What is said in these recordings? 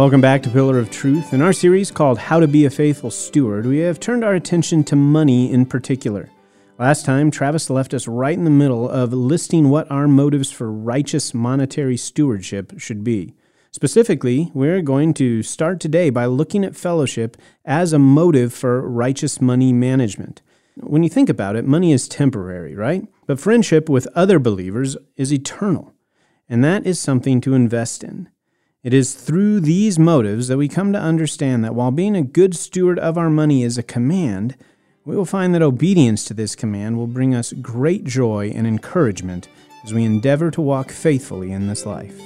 welcome back to Pillar of Truth. In our series called How to Be a Faithful Steward, we have turned our attention to money in particular. Last time, Travis left us right in the middle of listing what our motives for righteous monetary stewardship should be. Specifically, we're going to start today by looking at fellowship as a motive for righteous money management. When you think about it, money is temporary, right? But friendship with other believers is eternal, and that is something to invest in. It is through these motives that we come to understand that while being a good steward of our money is a command, we will find that obedience to this command will bring us great joy and encouragement as we endeavor to walk faithfully in this life.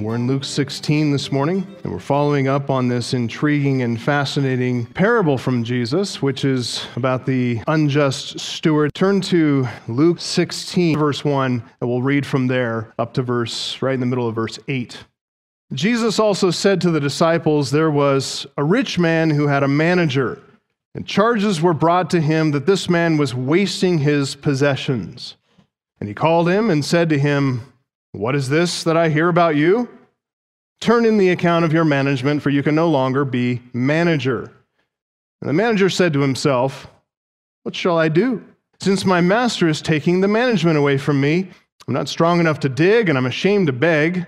We're in Luke 16 this morning, and we're following up on this intriguing and fascinating parable from Jesus, which is about the unjust steward. Turn to Luke 16, verse 1, and we'll read from there up to verse, right in the middle of verse 8. Jesus also said to the disciples, There was a rich man who had a manager, and charges were brought to him that this man was wasting his possessions. And he called him and said to him, what is this that I hear about you? Turn in the account of your management, for you can no longer be manager. And the manager said to himself, What shall I do? Since my master is taking the management away from me, I'm not strong enough to dig, and I'm ashamed to beg.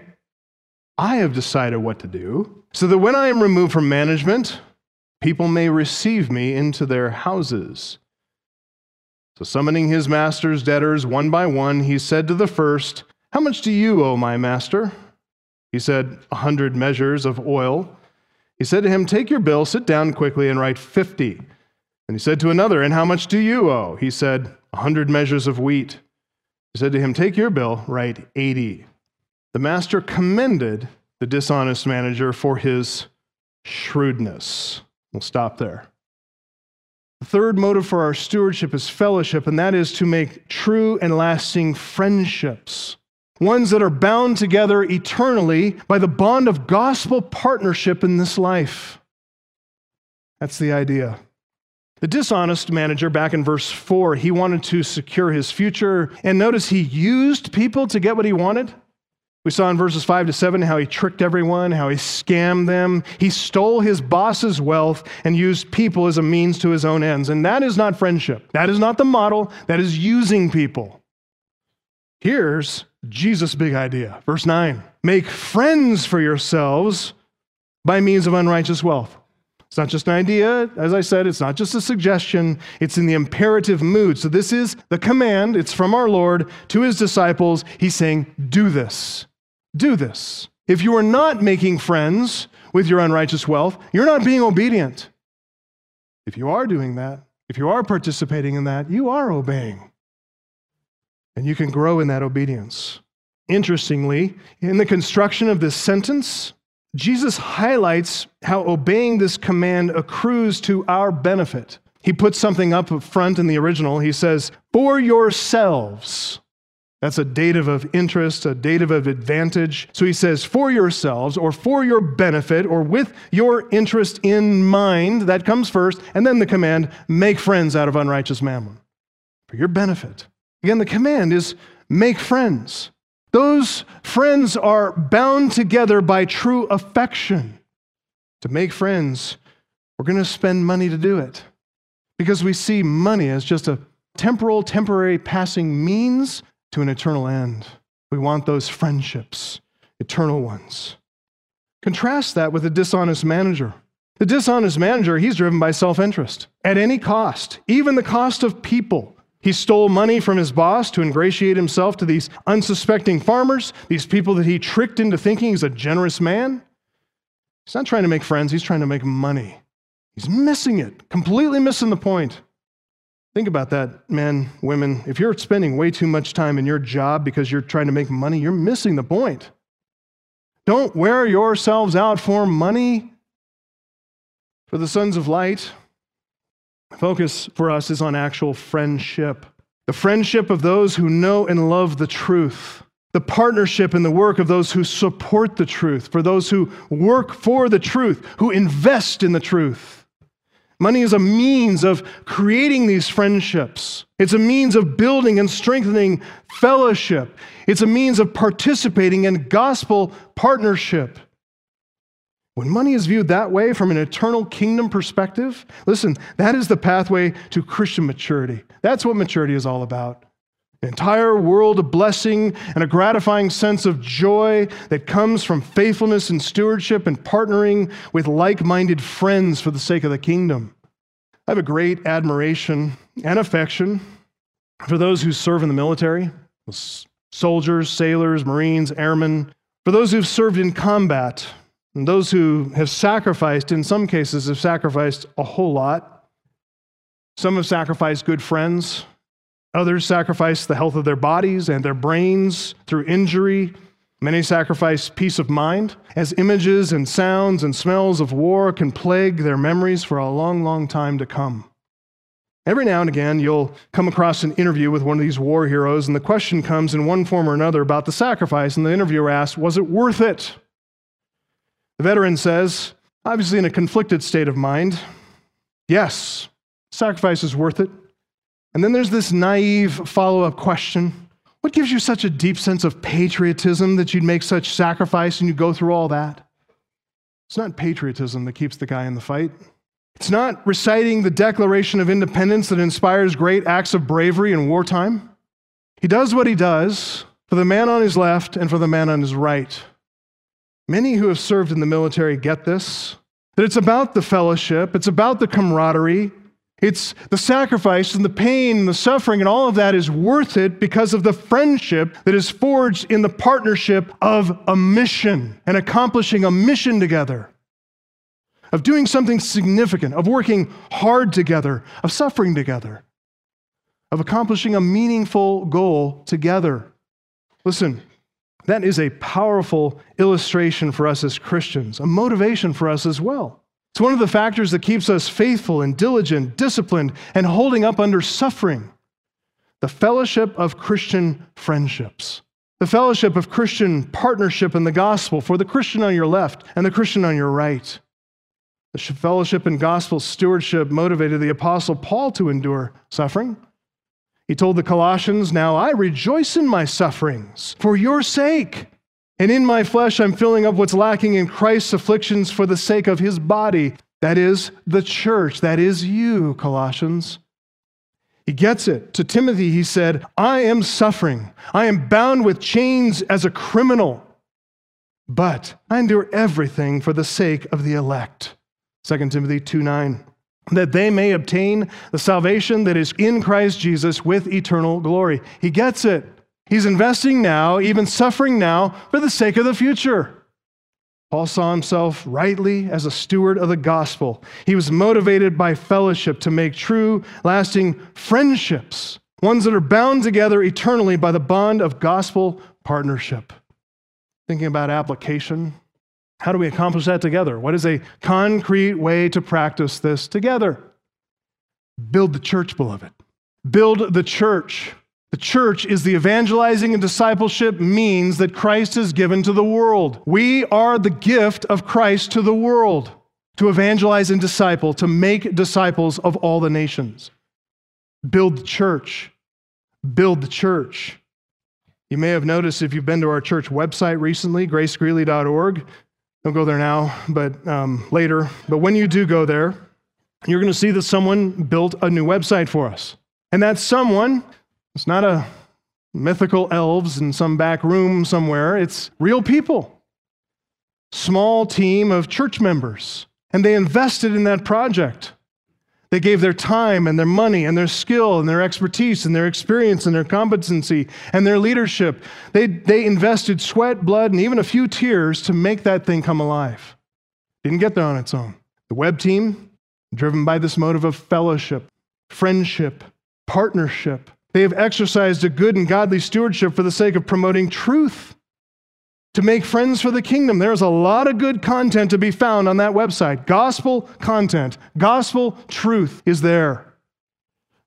I have decided what to do, so that when I am removed from management, people may receive me into their houses. So, summoning his master's debtors one by one, he said to the first, how much do you owe my master? He said, A hundred measures of oil. He said to him, Take your bill, sit down quickly, and write fifty. And he said to another, And how much do you owe? He said, A hundred measures of wheat. He said to him, Take your bill, write eighty. The master commended the dishonest manager for his shrewdness. We'll stop there. The third motive for our stewardship is fellowship, and that is to make true and lasting friendships ones that are bound together eternally by the bond of gospel partnership in this life. That's the idea. The dishonest manager, back in verse 4, he wanted to secure his future. And notice he used people to get what he wanted. We saw in verses 5 to 7 how he tricked everyone, how he scammed them. He stole his boss's wealth and used people as a means to his own ends. And that is not friendship. That is not the model. That is using people. Here's Jesus' big idea. Verse 9 Make friends for yourselves by means of unrighteous wealth. It's not just an idea. As I said, it's not just a suggestion, it's in the imperative mood. So, this is the command. It's from our Lord to his disciples. He's saying, Do this. Do this. If you are not making friends with your unrighteous wealth, you're not being obedient. If you are doing that, if you are participating in that, you are obeying and you can grow in that obedience. Interestingly, in the construction of this sentence, Jesus highlights how obeying this command accrues to our benefit. He puts something up front in the original. He says, For yourselves. That's a dative of interest, a dative of advantage. So he says, For yourselves, or for your benefit, or with your interest in mind. That comes first. And then the command, Make friends out of unrighteous mammon. For your benefit. Again, the command is make friends. Those friends are bound together by true affection. To make friends, we're going to spend money to do it because we see money as just a temporal, temporary passing means to an eternal end. We want those friendships, eternal ones. Contrast that with a dishonest manager. The dishonest manager, he's driven by self interest at any cost, even the cost of people. He stole money from his boss to ingratiate himself to these unsuspecting farmers, these people that he tricked into thinking he's a generous man. He's not trying to make friends, he's trying to make money. He's missing it, completely missing the point. Think about that, men, women. If you're spending way too much time in your job because you're trying to make money, you're missing the point. Don't wear yourselves out for money. For the sons of light, Focus for us is on actual friendship the friendship of those who know and love the truth, the partnership and the work of those who support the truth, for those who work for the truth, who invest in the truth. Money is a means of creating these friendships. It's a means of building and strengthening fellowship. It's a means of participating in gospel partnership. When money is viewed that way from an eternal kingdom perspective, listen, that is the pathway to Christian maturity. That's what maturity is all about. An entire world of blessing and a gratifying sense of joy that comes from faithfulness and stewardship and partnering with like minded friends for the sake of the kingdom. I have a great admiration and affection for those who serve in the military soldiers, sailors, Marines, airmen, for those who've served in combat, and those who have sacrificed, in some cases, have sacrificed a whole lot. Some have sacrificed good friends, Others sacrifice the health of their bodies and their brains through injury. Many sacrifice peace of mind, as images and sounds and smells of war can plague their memories for a long, long time to come. Every now and again, you'll come across an interview with one of these war heroes, and the question comes in one form or another about the sacrifice, and the interviewer asks, Was it worth it? The veteran says, obviously in a conflicted state of mind, Yes, sacrifice is worth it. And then there's this naive follow up question What gives you such a deep sense of patriotism that you'd make such sacrifice and you go through all that? It's not patriotism that keeps the guy in the fight. It's not reciting the Declaration of Independence that inspires great acts of bravery in wartime. He does what he does for the man on his left and for the man on his right. Many who have served in the military get this that it's about the fellowship, it's about the camaraderie, it's the sacrifice and the pain and the suffering and all of that is worth it because of the friendship that is forged in the partnership of a mission and accomplishing a mission together, of doing something significant, of working hard together, of suffering together, of accomplishing a meaningful goal together. Listen, that is a powerful illustration for us as Christians, a motivation for us as well. It's one of the factors that keeps us faithful and diligent, disciplined, and holding up under suffering. The fellowship of Christian friendships, the fellowship of Christian partnership in the gospel for the Christian on your left and the Christian on your right. The fellowship and gospel stewardship motivated the Apostle Paul to endure suffering. He told the Colossians, Now I rejoice in my sufferings for your sake. And in my flesh, I'm filling up what's lacking in Christ's afflictions for the sake of his body. That is the church. That is you, Colossians. He gets it. To Timothy, he said, I am suffering. I am bound with chains as a criminal, but I endure everything for the sake of the elect. 2 Timothy 2 9. That they may obtain the salvation that is in Christ Jesus with eternal glory. He gets it. He's investing now, even suffering now, for the sake of the future. Paul saw himself rightly as a steward of the gospel. He was motivated by fellowship to make true, lasting friendships, ones that are bound together eternally by the bond of gospel partnership. Thinking about application, how do we accomplish that together? What is a concrete way to practice this together? Build the church, beloved. Build the church. The church is the evangelizing and discipleship means that Christ has given to the world. We are the gift of Christ to the world to evangelize and disciple, to make disciples of all the nations. Build the church. Build the church. You may have noticed if you've been to our church website recently, gracegreeley.org. Don't go there now, but um, later. But when you do go there, you're going to see that someone built a new website for us. And that someone it's not a mythical elves in some back room somewhere, it's real people. Small team of church members. And they invested in that project. They gave their time and their money and their skill and their expertise and their experience and their competency and their leadership. They, they invested sweat, blood, and even a few tears to make that thing come alive. Didn't get there on its own. The web team, driven by this motive of fellowship, friendship, partnership, they have exercised a good and godly stewardship for the sake of promoting truth, to make friends for the kingdom. There's a lot of good content to be found on that website. Gospel content, gospel truth is there.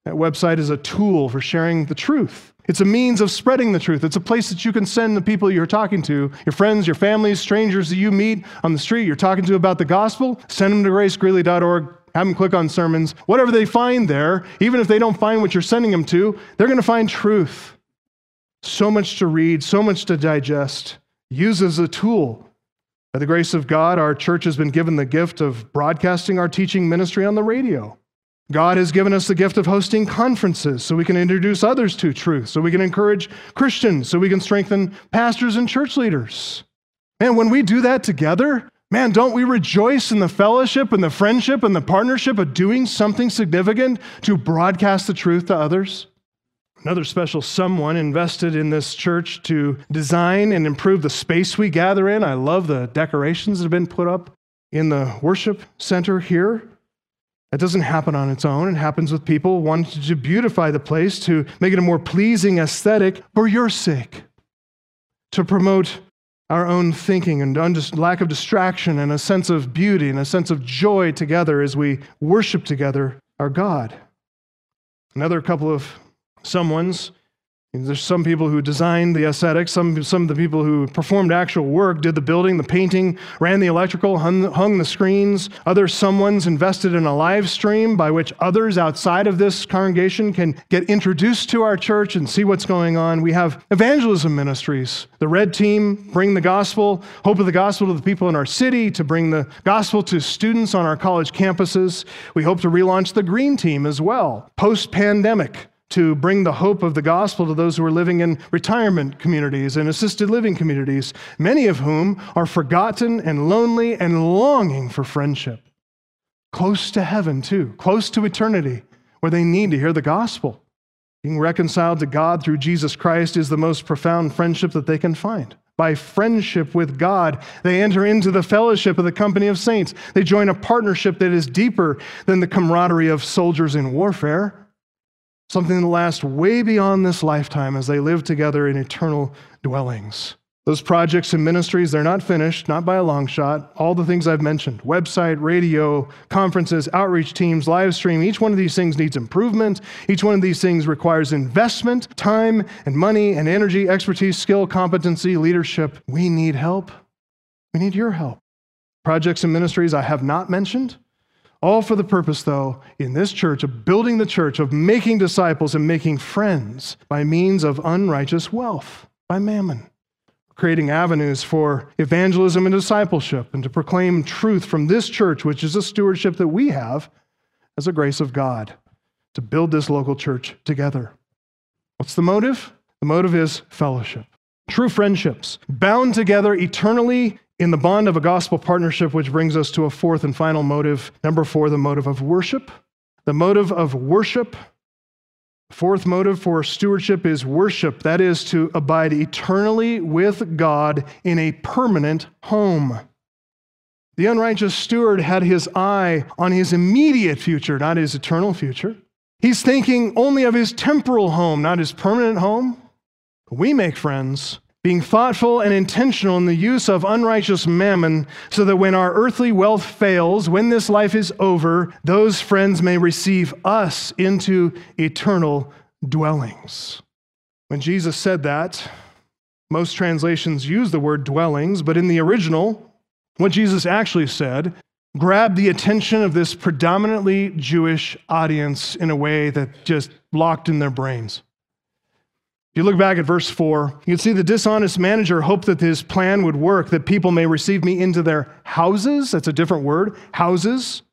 That website is a tool for sharing the truth. It's a means of spreading the truth. It's a place that you can send the people you're talking to, your friends, your families, strangers that you meet on the street, you're talking to about the gospel. Send them to gracegreeley.org have them click on sermons. Whatever they find there, even if they don't find what you're sending them to, they're going to find truth. So much to read, so much to digest. Use as a tool. By the grace of God, our church has been given the gift of broadcasting our teaching ministry on the radio. God has given us the gift of hosting conferences so we can introduce others to truth, so we can encourage Christians, so we can strengthen pastors and church leaders. And when we do that together, man, don't we rejoice in the fellowship and the friendship and the partnership of doing something significant to broadcast the truth to others? Another special someone invested in this church to design and improve the space we gather in. I love the decorations that have been put up in the worship center here. It doesn't happen on its own. It happens with people wanting to beautify the place, to make it a more pleasing aesthetic for your sake, to promote our own thinking and lack of distraction and a sense of beauty and a sense of joy together as we worship together our God. Another couple of someone's there's some people who designed the aesthetics, some, some of the people who performed actual work, did the building, the painting, ran the electrical, hung, hung the screens. Other someone's invested in a live stream by which others outside of this congregation can get introduced to our church and see what's going on. We have evangelism ministries. The red team bring the gospel, hope of the gospel to the people in our city, to bring the gospel to students on our college campuses. We hope to relaunch the green team as well, post pandemic to bring the hope of the gospel to those who are living in retirement communities and assisted living communities, many of whom are forgotten and lonely and longing for friendship. Close to heaven, too, close to eternity, where they need to hear the gospel. Being reconciled to God through Jesus Christ is the most profound friendship that they can find. By friendship with God, they enter into the fellowship of the company of saints. They join a partnership that is deeper than the camaraderie of soldiers in warfare something that lasts way beyond this lifetime as they live together in eternal dwellings. Those projects and ministries, they're not finished, not by a long shot. All the things I've mentioned website, radio, conferences, outreach teams, live stream each one of these things needs improvement. Each one of these things requires investment, time, and money, and energy, expertise, skill, competency, leadership. We need help. We need your help. Projects and ministries I have not mentioned all for the purpose, though, in this church of building the church, of making disciples and making friends by means of unrighteous wealth, by mammon, creating avenues for evangelism and discipleship, and to proclaim truth from this church, which is a stewardship that we have as a grace of God, to build this local church together. What's the motive? The motive is fellowship. True friendships, bound together eternally in the bond of a gospel partnership, which brings us to a fourth and final motive. Number four, the motive of worship. The motive of worship. Fourth motive for stewardship is worship. That is to abide eternally with God in a permanent home. The unrighteous steward had his eye on his immediate future, not his eternal future. He's thinking only of his temporal home, not his permanent home. We make friends being thoughtful and intentional in the use of unrighteous mammon, so that when our earthly wealth fails, when this life is over, those friends may receive us into eternal dwellings. When Jesus said that, most translations use the word dwellings, but in the original, what Jesus actually said grabbed the attention of this predominantly Jewish audience in a way that just locked in their brains. If you look back at verse 4, you can see the dishonest manager hoped that his plan would work, that people may receive me into their houses. That's a different word, houses.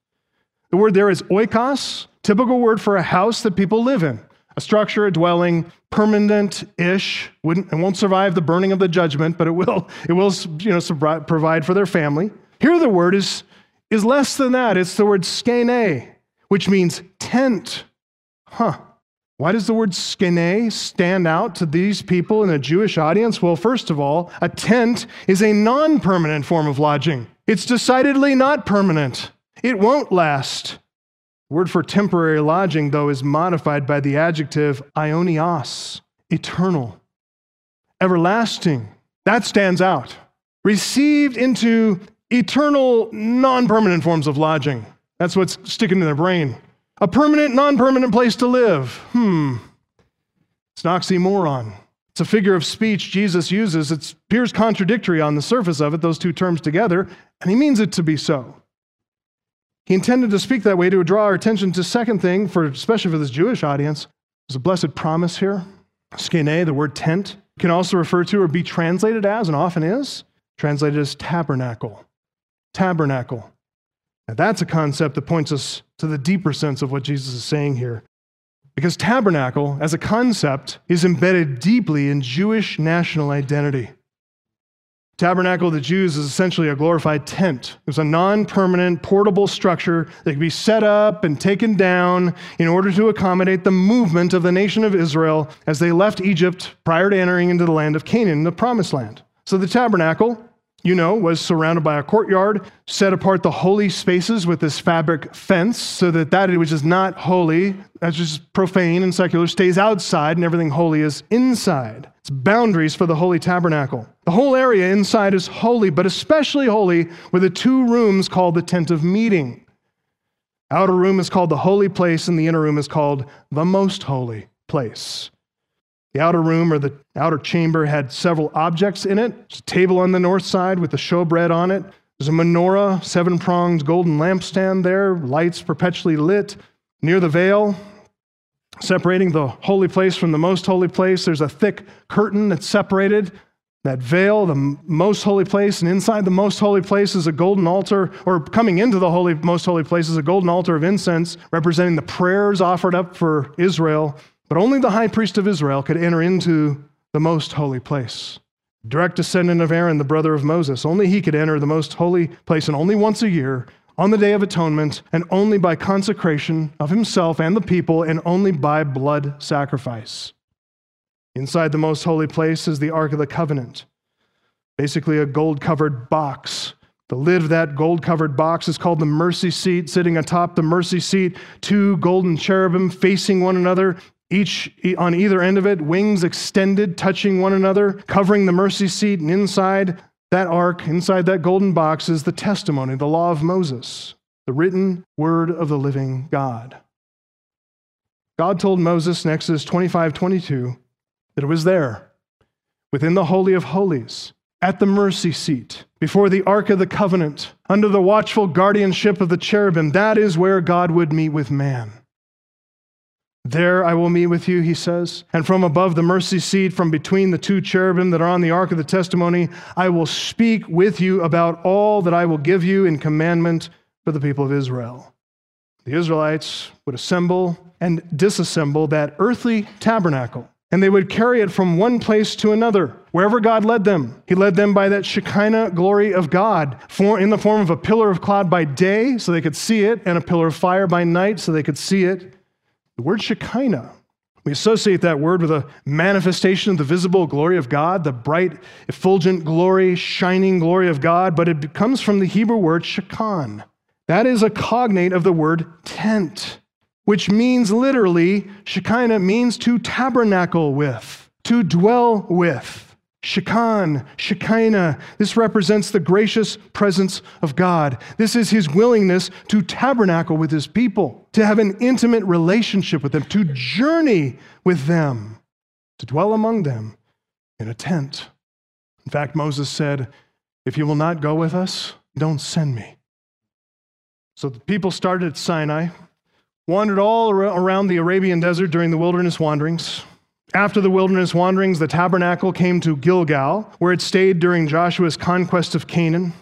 The word there is oikos, typical word for a house that people live in, a structure, a dwelling, permanent ish. Wouldn't, it won't survive the burning of the judgment, but it will, it will you know, provide for their family. Here, the word is, is less than that. It's the word skene, which means tent. Huh. Why does the word skene stand out to these people in a Jewish audience? Well, first of all, a tent is a non permanent form of lodging. It's decidedly not permanent, it won't last. The word for temporary lodging, though, is modified by the adjective aionios, eternal, everlasting. That stands out. Received into eternal, non permanent forms of lodging. That's what's sticking in their brain. A permanent, non permanent place to live. Hmm. It's an oxymoron. It's a figure of speech Jesus uses. It appears contradictory on the surface of it, those two terms together, and he means it to be so. He intended to speak that way to draw our attention to second thing, for especially for this Jewish audience. There's a blessed promise here. Skene, the word tent, can also refer to or be translated as, and often is, translated as tabernacle. Tabernacle. Now, that's a concept that points us to the deeper sense of what Jesus is saying here. Because tabernacle, as a concept, is embedded deeply in Jewish national identity. Tabernacle of the Jews is essentially a glorified tent. It was a non permanent, portable structure that could be set up and taken down in order to accommodate the movement of the nation of Israel as they left Egypt prior to entering into the land of Canaan, the promised land. So the tabernacle you know, was surrounded by a courtyard, set apart the holy spaces with this fabric fence so that that which is not holy, that's just profane and secular, stays outside and everything holy is inside. It's boundaries for the holy tabernacle. The whole area inside is holy, but especially holy were the two rooms called the tent of meeting. Outer room is called the holy place, and the inner room is called the most holy place. The outer room or the outer chamber had several objects in it. There's a table on the north side with the showbread on it. There's a menorah, seven pronged golden lampstand there, lights perpetually lit. Near the veil, separating the holy place from the most holy place, there's a thick curtain that separated that veil, the most holy place, and inside the most holy place is a golden altar, or coming into the holy, most holy place is a golden altar of incense representing the prayers offered up for Israel but only the high priest of Israel could enter into the most holy place. Direct descendant of Aaron, the brother of Moses. Only he could enter the most holy place, and only once a year, on the Day of Atonement, and only by consecration of himself and the people, and only by blood sacrifice. Inside the most holy place is the Ark of the Covenant, basically a gold covered box. The lid of that gold covered box is called the mercy seat. Sitting atop the mercy seat, two golden cherubim facing one another, each on either end of it, wings extended, touching one another, covering the mercy seat, and inside that ark, inside that golden box, is the testimony, the law of Moses, the written word of the living God. God told Moses in Exodus 25 22 that it was there, within the Holy of Holies, at the mercy seat, before the Ark of the Covenant, under the watchful guardianship of the cherubim. That is where God would meet with man. There I will meet with you, he says. And from above the mercy seat, from between the two cherubim that are on the ark of the testimony, I will speak with you about all that I will give you in commandment for the people of Israel. The Israelites would assemble and disassemble that earthly tabernacle, and they would carry it from one place to another, wherever God led them. He led them by that Shekinah glory of God, in the form of a pillar of cloud by day, so they could see it, and a pillar of fire by night, so they could see it. The word Shekinah, we associate that word with a manifestation of the visible glory of God, the bright, effulgent glory, shining glory of God, but it comes from the Hebrew word shekan. That is a cognate of the word tent, which means literally, Shekinah means to tabernacle with, to dwell with. Shekan, Shekinah. This represents the gracious presence of God. This is his willingness to tabernacle with his people, to have an intimate relationship with them, to journey with them, to dwell among them in a tent. In fact, Moses said, If you will not go with us, don't send me. So the people started at Sinai, wandered all around the Arabian desert during the wilderness wanderings. After the wilderness wanderings, the tabernacle came to Gilgal, where it stayed during Joshua's conquest of Canaan.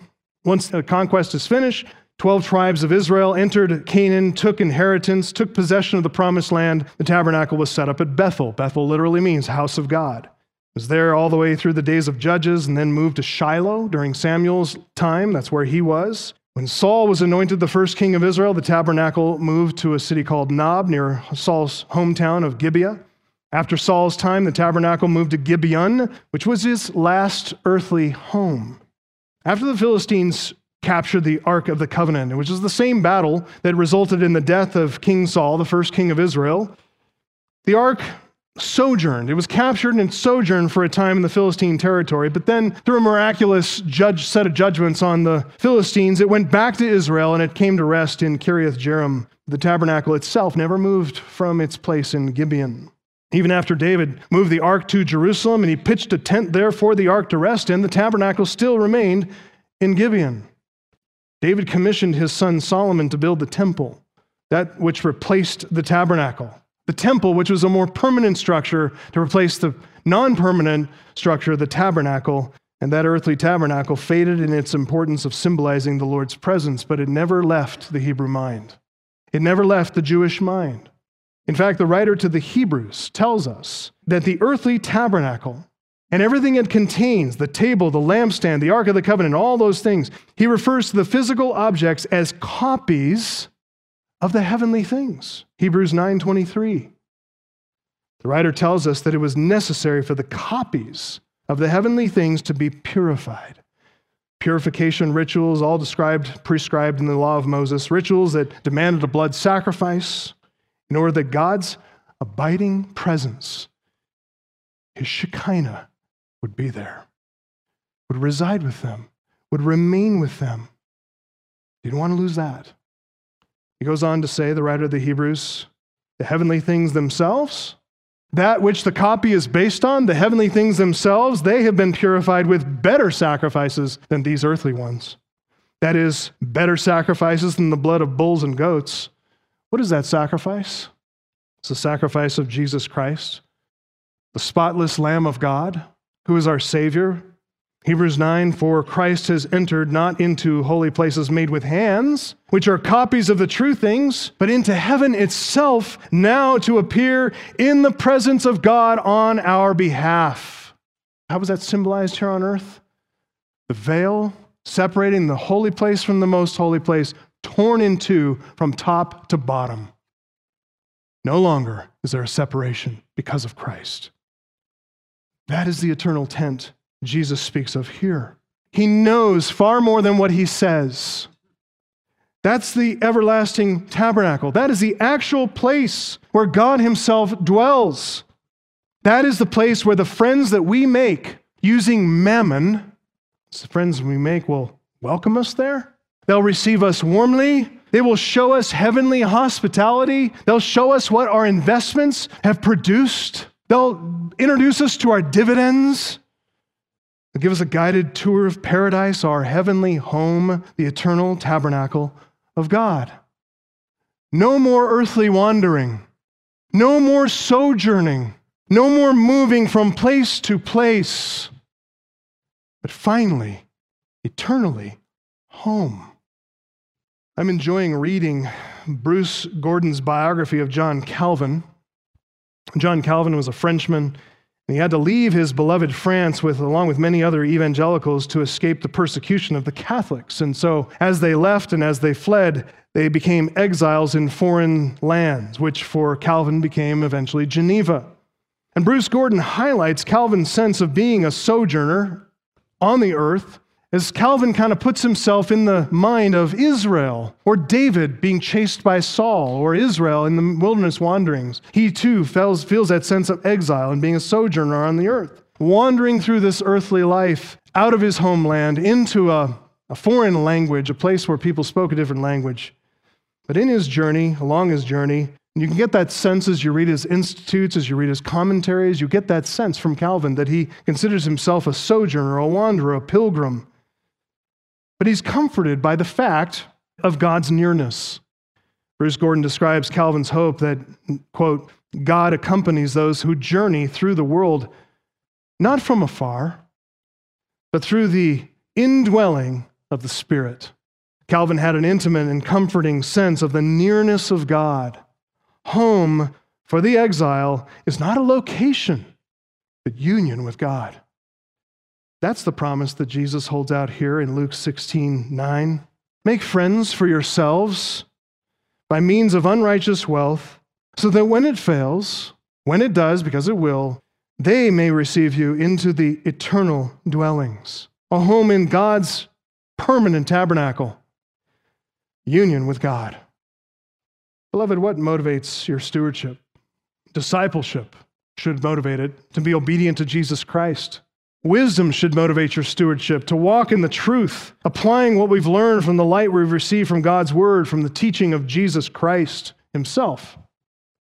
Once the conquest is finished, 12 tribes of Israel entered Canaan, took inheritance, took possession of the promised land. The tabernacle was set up at Bethel. Bethel literally means house of God. It was there all the way through the days of Judges and then moved to Shiloh during Samuel's time. That's where he was. When Saul was anointed the first king of Israel, the tabernacle moved to a city called Nob near Saul's hometown of Gibeah. After Saul's time, the tabernacle moved to Gibeon, which was his last earthly home. After the Philistines captured the Ark of the Covenant, which is the same battle that resulted in the death of King Saul, the first king of Israel, the Ark sojourned. It was captured and sojourned for a time in the Philistine territory, but then through a miraculous judge, set of judgments on the Philistines, it went back to Israel and it came to rest in Kiriath Jearim. The tabernacle itself never moved from its place in Gibeon. Even after David moved the ark to Jerusalem and he pitched a tent there for the ark to rest in, the tabernacle still remained in Gibeon. David commissioned his son Solomon to build the temple, that which replaced the tabernacle. The temple, which was a more permanent structure to replace the non permanent structure, of the tabernacle, and that earthly tabernacle faded in its importance of symbolizing the Lord's presence, but it never left the Hebrew mind. It never left the Jewish mind. In fact, the writer to the Hebrews tells us that the earthly tabernacle and everything it contains the table, the lampstand, the Ark of the Covenant, all those things he refers to the physical objects as copies of the heavenly things. Hebrews 9:23. The writer tells us that it was necessary for the copies of the heavenly things to be purified. Purification rituals, all described, prescribed in the law of Moses, rituals that demanded a blood sacrifice in order that God's abiding presence, his Shekinah, would be there, would reside with them, would remain with them. You don't want to lose that. He goes on to say, the writer of the Hebrews, the heavenly things themselves that which the copy is based on, the heavenly things themselves, they have been purified with better sacrifices than these earthly ones. That is, better sacrifices than the blood of bulls and goats. What is that sacrifice? It's the sacrifice of Jesus Christ, the spotless Lamb of God, who is our Savior, Hebrews 9, for Christ has entered not into holy places made with hands, which are copies of the true things, but into heaven itself, now to appear in the presence of God on our behalf. How was that symbolized here on earth? The veil separating the holy place from the most holy place, torn in two from top to bottom. No longer is there a separation because of Christ. That is the eternal tent Jesus speaks of here. He knows far more than what he says. That's the everlasting tabernacle. That is the actual place where God Himself dwells. That is the place where the friends that we make using mammon, the friends we make will welcome us there. They'll receive us warmly. They will show us heavenly hospitality. They'll show us what our investments have produced. They'll introduce us to our dividends. They'll give us a guided tour of paradise, our heavenly home, the eternal tabernacle of God. No more earthly wandering, no more sojourning, no more moving from place to place, but finally, eternally, home. I'm enjoying reading Bruce Gordon's biography of John Calvin. John Calvin was a Frenchman and he had to leave his beloved France with, along with many other evangelicals to escape the persecution of the Catholics. And so, as they left and as they fled, they became exiles in foreign lands, which for Calvin became eventually Geneva. And Bruce Gordon highlights Calvin's sense of being a sojourner on the earth as Calvin kind of puts himself in the mind of Israel, or David being chased by Saul, or Israel in the wilderness wanderings. He too feels, feels that sense of exile and being a sojourner on the earth, wandering through this earthly life out of his homeland into a, a foreign language, a place where people spoke a different language. But in his journey, along his journey, you can get that sense as you read his institutes, as you read his commentaries, you get that sense from Calvin that he considers himself a sojourner, a wanderer, a pilgrim but he's comforted by the fact of God's nearness. Bruce Gordon describes Calvin's hope that, quote, God accompanies those who journey through the world not from afar, but through the indwelling of the Spirit. Calvin had an intimate and comforting sense of the nearness of God. Home for the exile is not a location, but union with God. That's the promise that Jesus holds out here in Luke 16 9. Make friends for yourselves by means of unrighteous wealth, so that when it fails, when it does, because it will, they may receive you into the eternal dwellings, a home in God's permanent tabernacle, union with God. Beloved, what motivates your stewardship? Discipleship should motivate it to be obedient to Jesus Christ. Wisdom should motivate your stewardship to walk in the truth, applying what we've learned from the light we've received from God's word, from the teaching of Jesus Christ himself.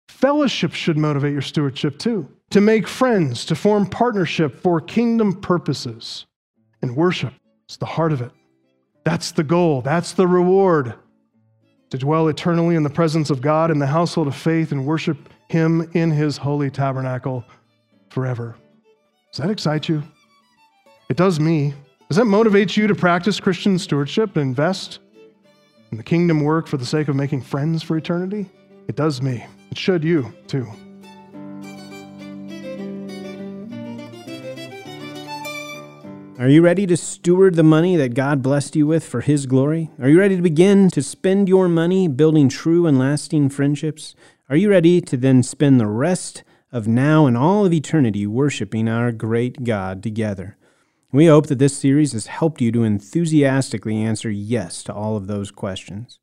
Fellowship should motivate your stewardship too, to make friends, to form partnership for kingdom purposes. And worship is the heart of it. That's the goal, that's the reward. To dwell eternally in the presence of God in the household of faith and worship Him in His holy tabernacle forever. Does that excite you? It does me. Does that motivate you to practice Christian stewardship and invest in the kingdom work for the sake of making friends for eternity? It does me. It should you, too. Are you ready to steward the money that God blessed you with for His glory? Are you ready to begin to spend your money building true and lasting friendships? Are you ready to then spend the rest of now and all of eternity worshiping our great God together? We hope that this series has helped you to enthusiastically answer yes to all of those questions.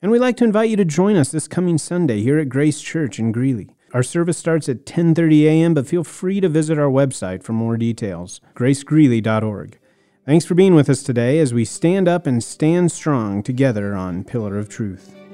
And we'd like to invite you to join us this coming Sunday here at Grace Church in Greeley. Our service starts at 10:30 a.m., but feel free to visit our website for more details, gracegreeley.org. Thanks for being with us today as we stand up and stand strong together on Pillar of Truth.